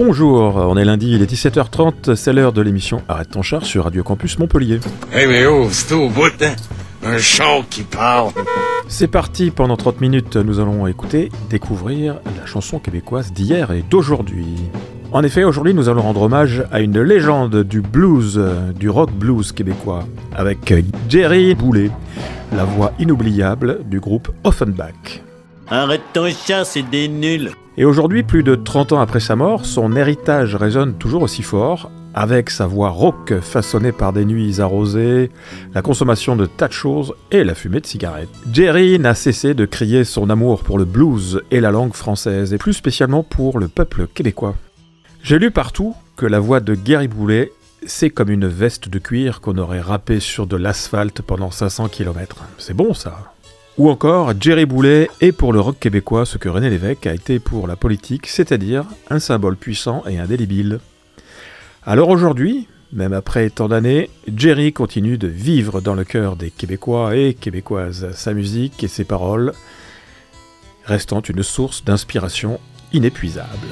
Bonjour, on est lundi, il est 17h30, c'est l'heure de l'émission Arrête ton char sur Radio Campus Montpellier. Eh mais oh, c'est au bout, hein? Un chant qui parle. C'est parti, pendant 30 minutes, nous allons écouter, découvrir la chanson québécoise d'hier et d'aujourd'hui. En effet, aujourd'hui, nous allons rendre hommage à une légende du blues, du rock blues québécois, avec Jerry Boulet, la voix inoubliable du groupe Offenbach. Arrête ton chat, c'est des nuls. Et aujourd'hui, plus de 30 ans après sa mort, son héritage résonne toujours aussi fort, avec sa voix rauque façonnée par des nuits arrosées, la consommation de tas de choses et la fumée de cigarettes. Jerry n'a cessé de crier son amour pour le blues et la langue française, et plus spécialement pour le peuple québécois. J'ai lu partout que la voix de Gary Boulet, c'est comme une veste de cuir qu'on aurait râpée sur de l'asphalte pendant 500 km. C'est bon ça ou encore, Jerry Boulet est pour le rock québécois ce que René Lévesque a été pour la politique, c'est-à-dire un symbole puissant et indélébile. Alors aujourd'hui, même après tant d'années, Jerry continue de vivre dans le cœur des Québécois et Québécoises. Sa musique et ses paroles restant une source d'inspiration inépuisable.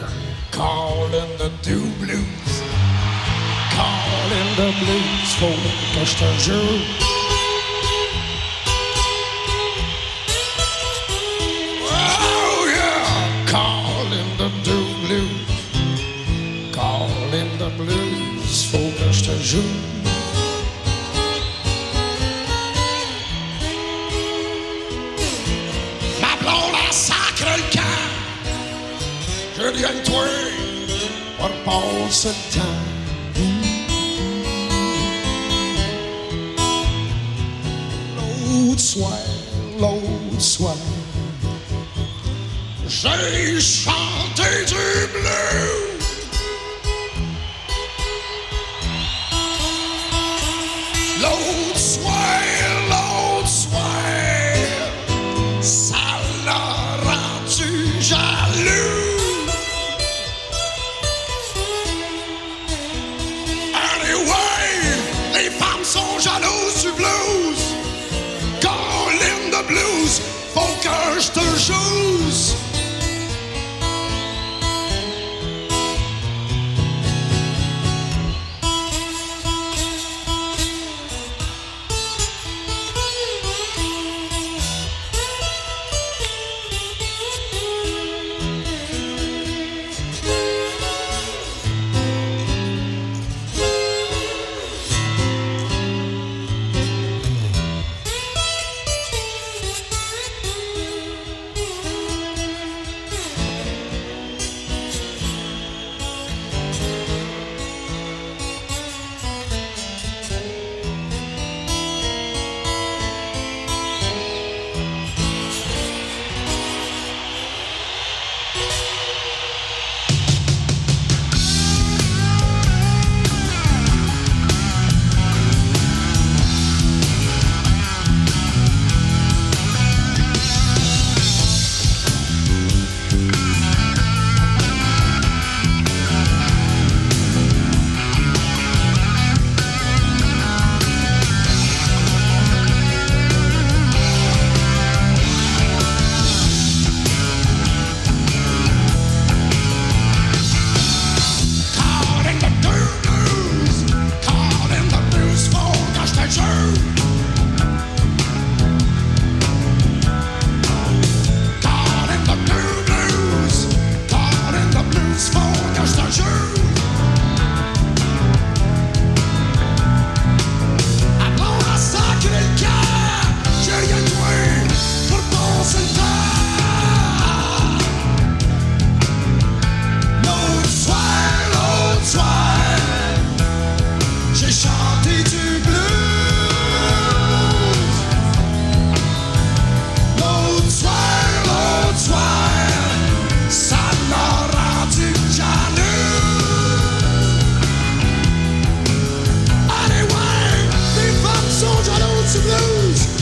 Joue. Ma blonde a sacre le. Je dis à toi, on passe le temps. L'autre soir, l'autre soir, j'ai chanté du bleu. to lose.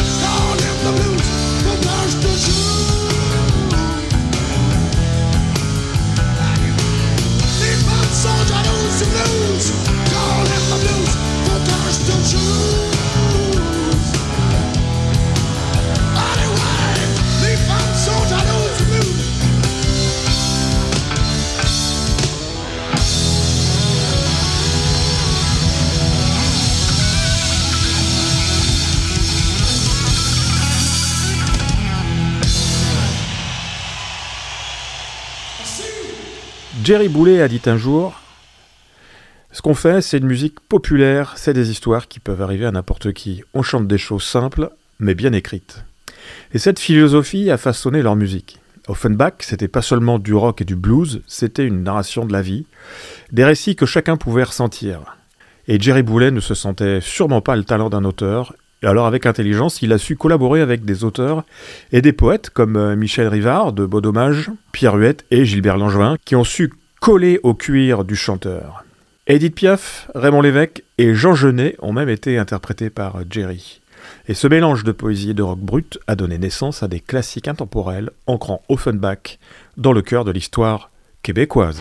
Jerry Boulet a dit un jour Ce qu'on fait, c'est une musique populaire, c'est des histoires qui peuvent arriver à n'importe qui. On chante des choses simples, mais bien écrites. Et cette philosophie a façonné leur musique. Offenbach, c'était pas seulement du rock et du blues, c'était une narration de la vie, des récits que chacun pouvait ressentir. Et Jerry Boulet ne se sentait sûrement pas le talent d'un auteur, et alors avec intelligence, il a su collaborer avec des auteurs et des poètes comme euh, Michel Rivard de Beau Dommage, Pierre Huette et Gilbert Langevin, qui ont su coller au cuir du chanteur. Edith Piaf, Raymond Lévesque et Jean Genet ont même été interprétés par Jerry. Et ce mélange de poésie et de rock brut a donné naissance à des classiques intemporels ancrant Offenbach dans le cœur de l'histoire québécoise.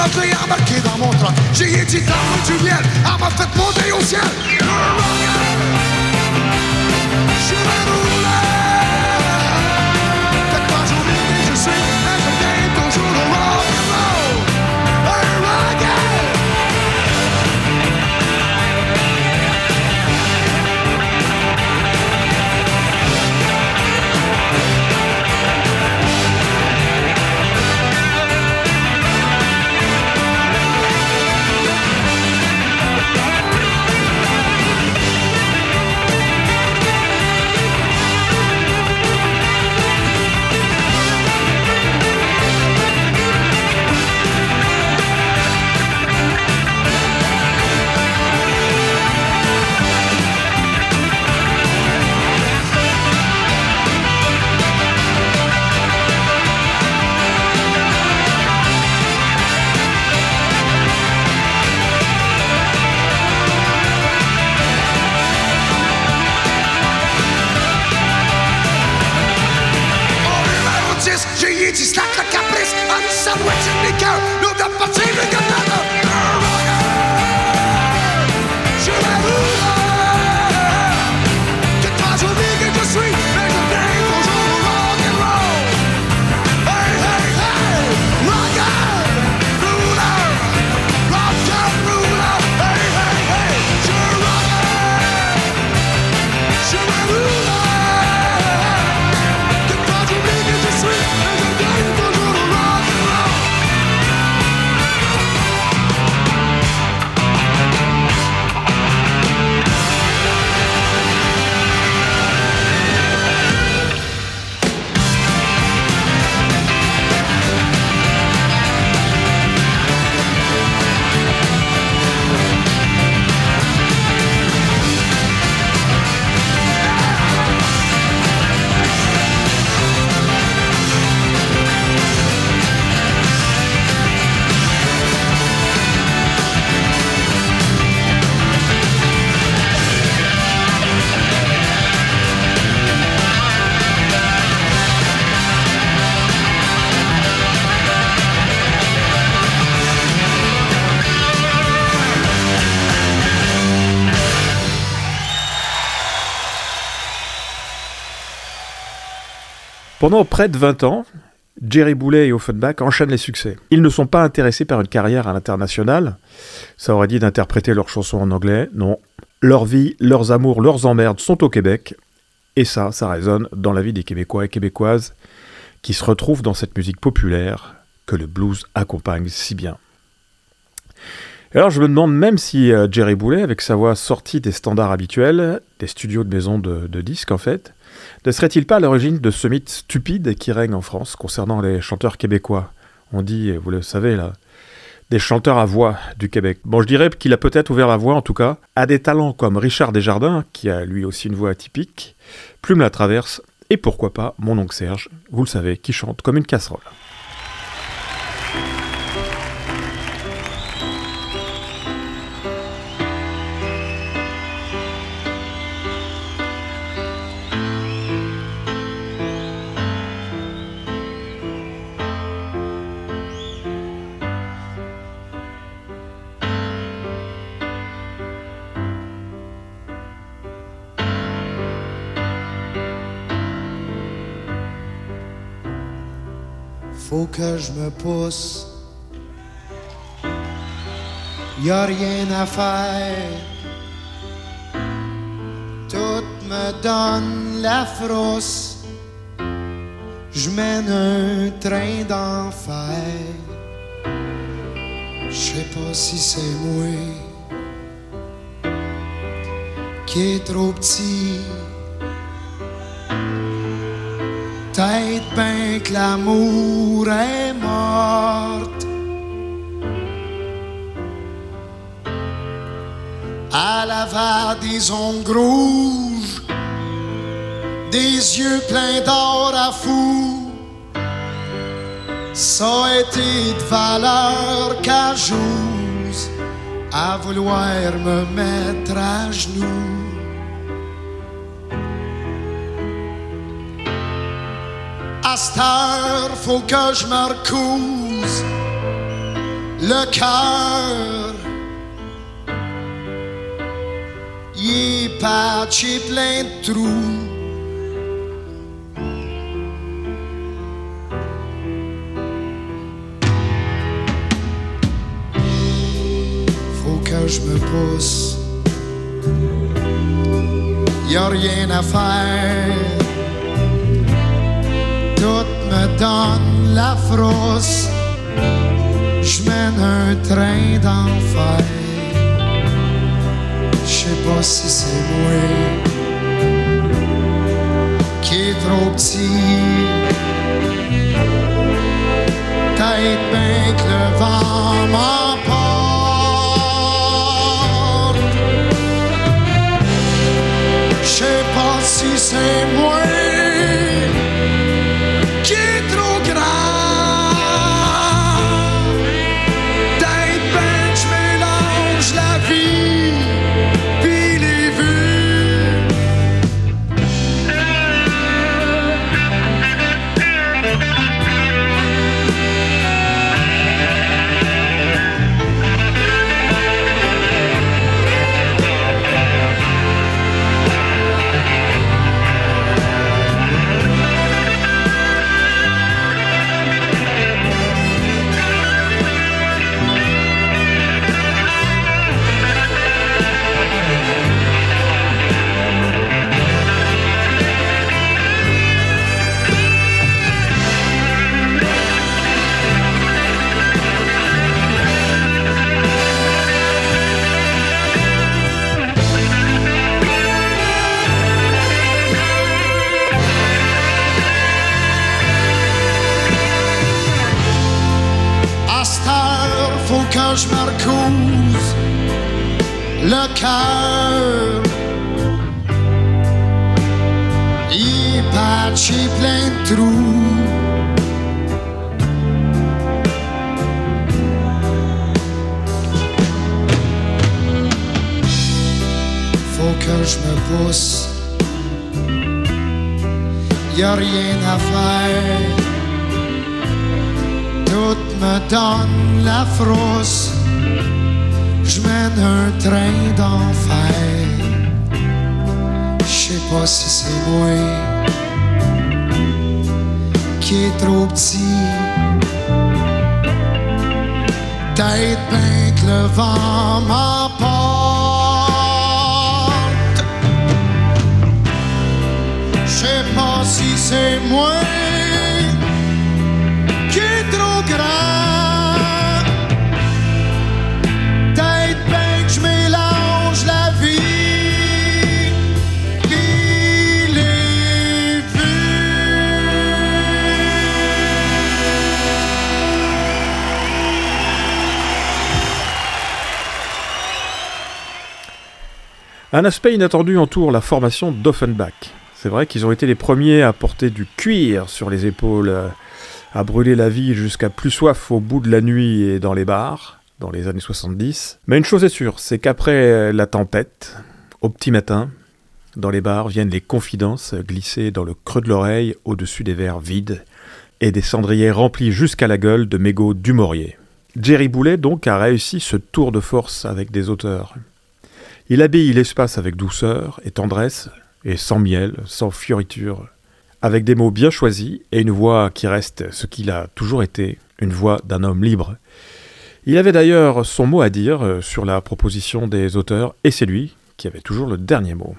prawdę ja markiera mądra Żyje ci tam, gdzie miel, a ma wtedy młodej u ciel. Pendant près de 20 ans, Jerry Boulet et Offenbach enchaînent les succès. Ils ne sont pas intéressés par une carrière à l'international. Ça aurait dit d'interpréter leurs chansons en anglais. Non. Leur vie, leurs amours, leurs emmerdes sont au Québec. Et ça, ça résonne dans la vie des Québécois et Québécoises qui se retrouvent dans cette musique populaire que le blues accompagne si bien. alors je me demande même si euh, Jerry Boulet, avec sa voix sortie des standards habituels, des studios de maisons de, de disques en fait, ne serait-il pas à l'origine de ce mythe stupide qui règne en France concernant les chanteurs québécois? On dit, vous le savez là, des chanteurs à voix du Québec. Bon, je dirais qu'il a peut-être ouvert la voie, en tout cas, à des talents comme Richard Desjardins, qui a lui aussi une voix atypique, Plume la Traverse, et pourquoi pas mon oncle Serge, vous le savez, qui chante comme une casserole. Faut que je me pousse. Y a rien à faire. Tout me donne la frousse. Je mène un train d'enfer. Je sais pas si c'est moi qui est trop petit peut-être bien que l'amour est morte. À la des ongles rouges, des yeux pleins d'or à fou. Ça a été de valeur qu'à à vouloir me mettre à genoux. À faut que je me recouse le cœur. Il est patché plein de trous. Faut que je me pousse. Y a rien à faire donne la frousse. Je mène un train d'enfer. Je sais pas si c'est moi qui est trop petit. Peut-être bien que le vent m'emporte. Tout me donne la frousse je mène un train d'enfer. Je sais pas si c'est moi qui est trop petit. Bien que le vent m'emporte. Si c'est moi qui est trop grand. Que je mélange la vie puis les Un aspect inattendu entoure la formation d'Offenbach. C'est vrai qu'ils ont été les premiers à porter du cuir sur les épaules, euh, à brûler la vie jusqu'à plus soif au bout de la nuit et dans les bars, dans les années 70. Mais une chose est sûre, c'est qu'après la tempête, au petit matin, dans les bars viennent les confidences glissées dans le creux de l'oreille au-dessus des verres vides et des cendriers remplis jusqu'à la gueule de mégots du Maurier. Jerry Boulet donc a réussi ce tour de force avec des auteurs. Il habille l'espace avec douceur et tendresse, et sans miel, sans fioriture, avec des mots bien choisis et une voix qui reste ce qu'il a toujours été, une voix d'un homme libre. Il avait d'ailleurs son mot à dire euh, sur la proposition des auteurs, et c'est lui qui avait toujours le dernier mot.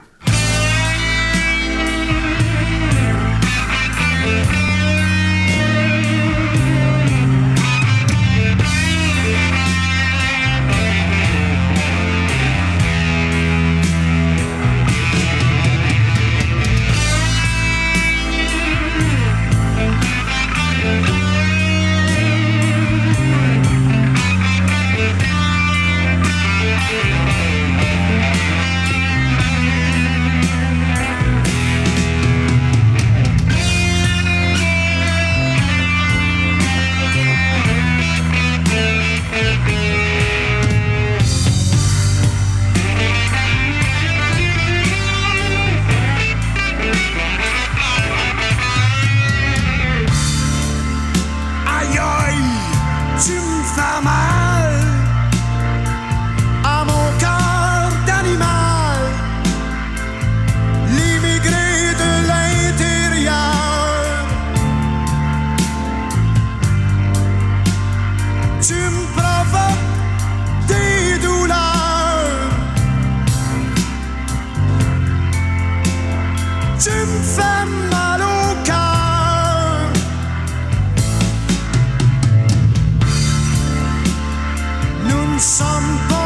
Nous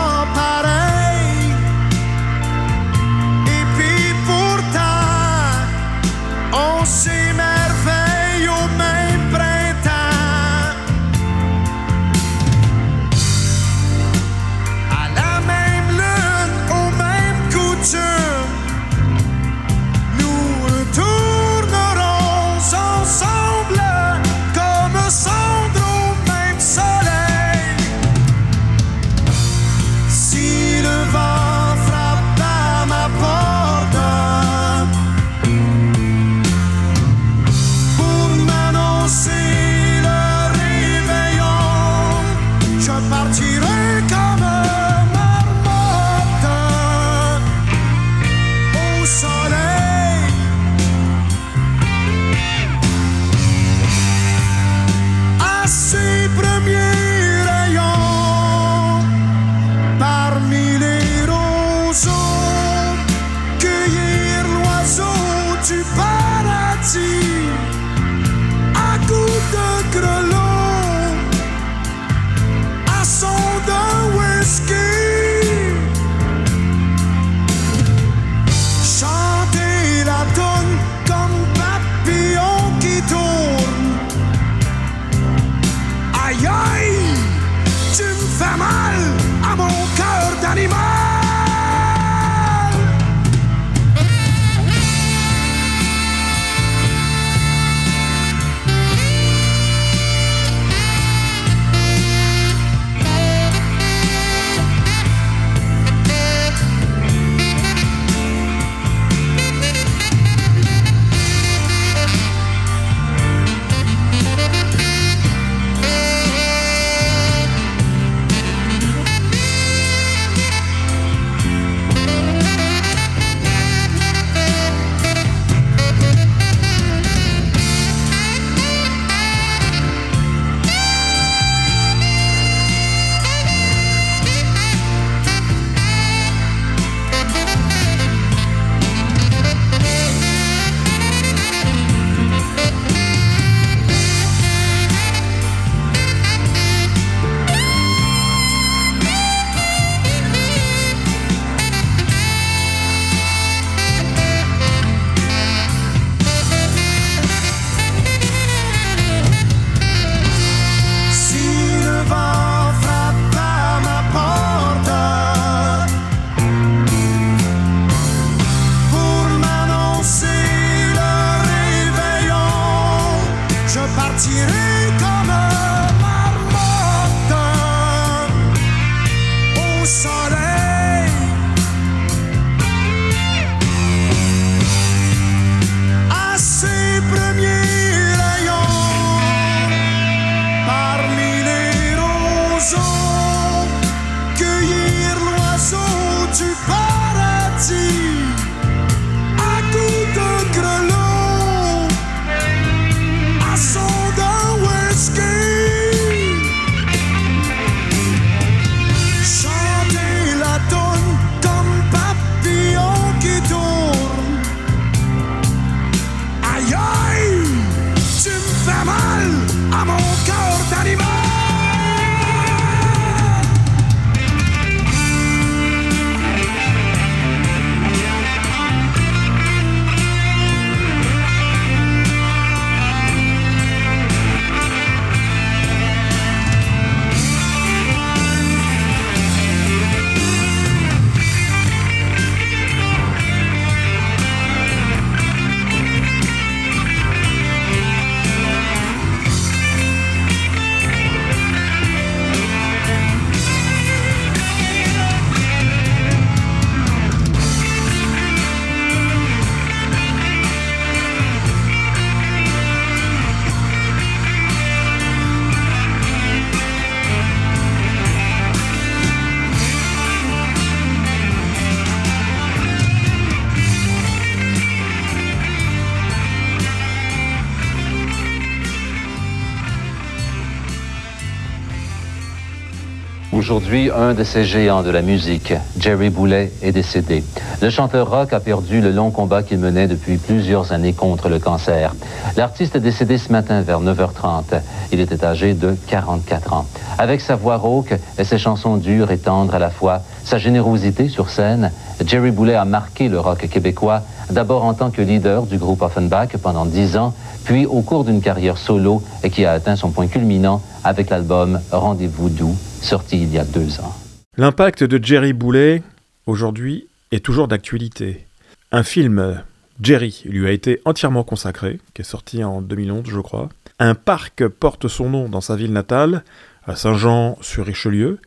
Aujourd'hui, un de ces géants de la musique, Jerry Boulet, est décédé. Le chanteur rock a perdu le long combat qu'il menait depuis plusieurs années contre le cancer. L'artiste est décédé ce matin vers 9h30. Il était âgé de 44 ans. Avec sa voix rauque et ses chansons dures et tendres à la fois, sa générosité sur scène, Jerry Boulet a marqué le rock québécois, d'abord en tant que leader du groupe Offenbach pendant dix ans, puis au cours d'une carrière solo qui a atteint son point culminant avec l'album Rendez-vous doux sorti il y a deux ans. L'impact de Jerry Boulet, aujourd'hui, est toujours d'actualité. Un film, Jerry, lui a été entièrement consacré, qui est sorti en 2011, je crois. Un parc porte son nom dans sa ville natale, à Saint-Jean-sur-Richelieu,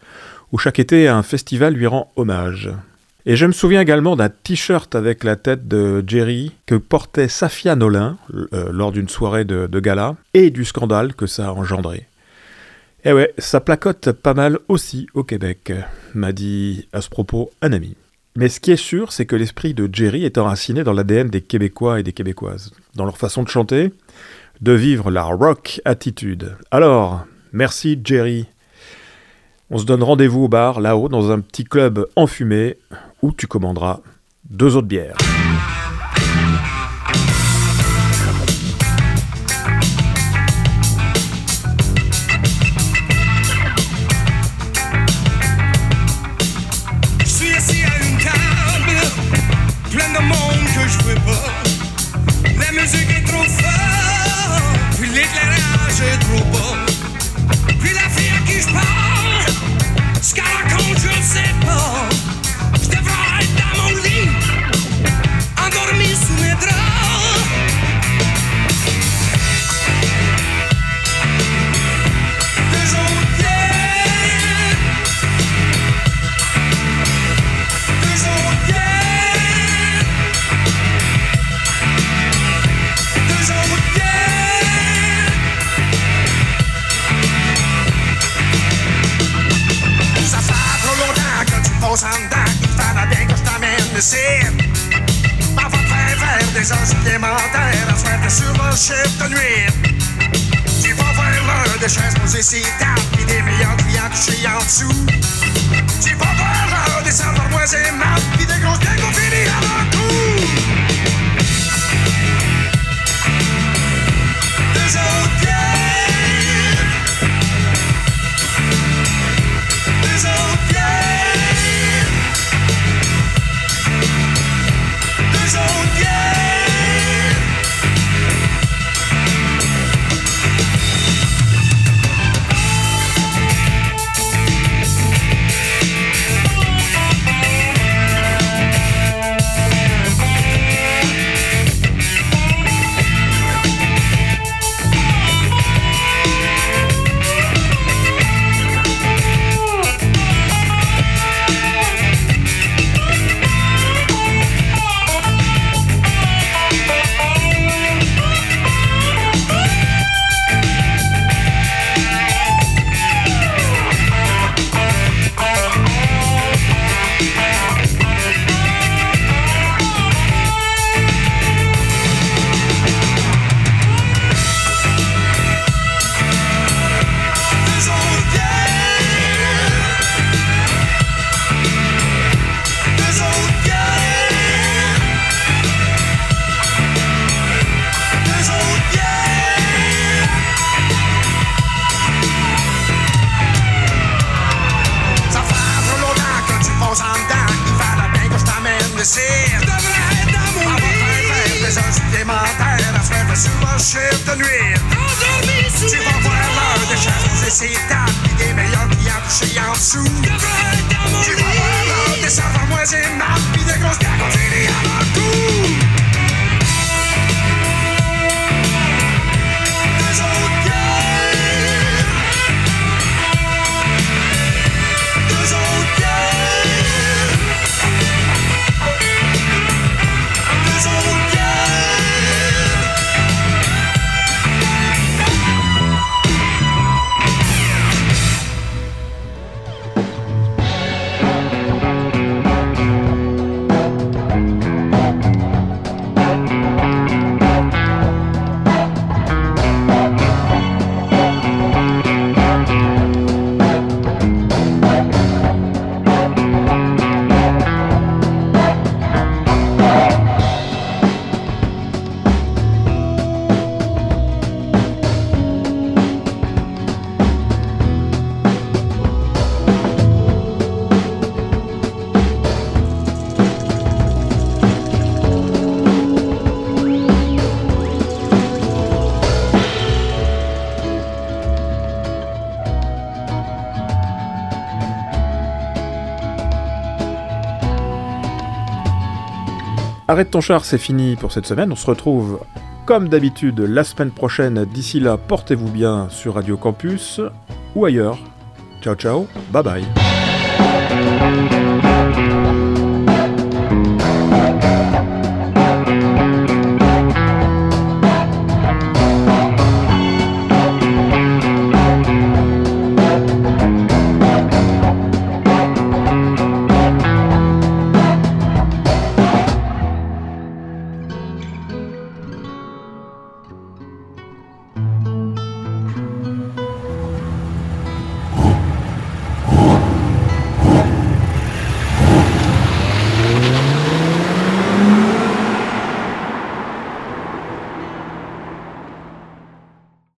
où chaque été un festival lui rend hommage. Et je me souviens également d'un t-shirt avec la tête de Jerry que portait Safia Nolin euh, lors d'une soirée de, gala et du scandale que ça a engendré. Eh ouais, ça placote pas mal aussi au Québec, m'a dit à ce propos un ami. Mais ce qui est sûr, c'est que l'esprit de Jerry est enraciné dans l'ADN des Québécois et des Québécoises, dans leur façon de chanter, de vivre la rock attitude. Alors, merci Jerry. On se donne rendez-vous au bar, là-haut, dans un petit club enfumé, où tu commanderas deux autres bières. Arrête ton char, c'est fini pour cette semaine. On se retrouve comme d'habitude la semaine prochaine. D'ici là, portez-vous bien sur Radio Campus ou ailleurs. Ciao ciao, bye bye.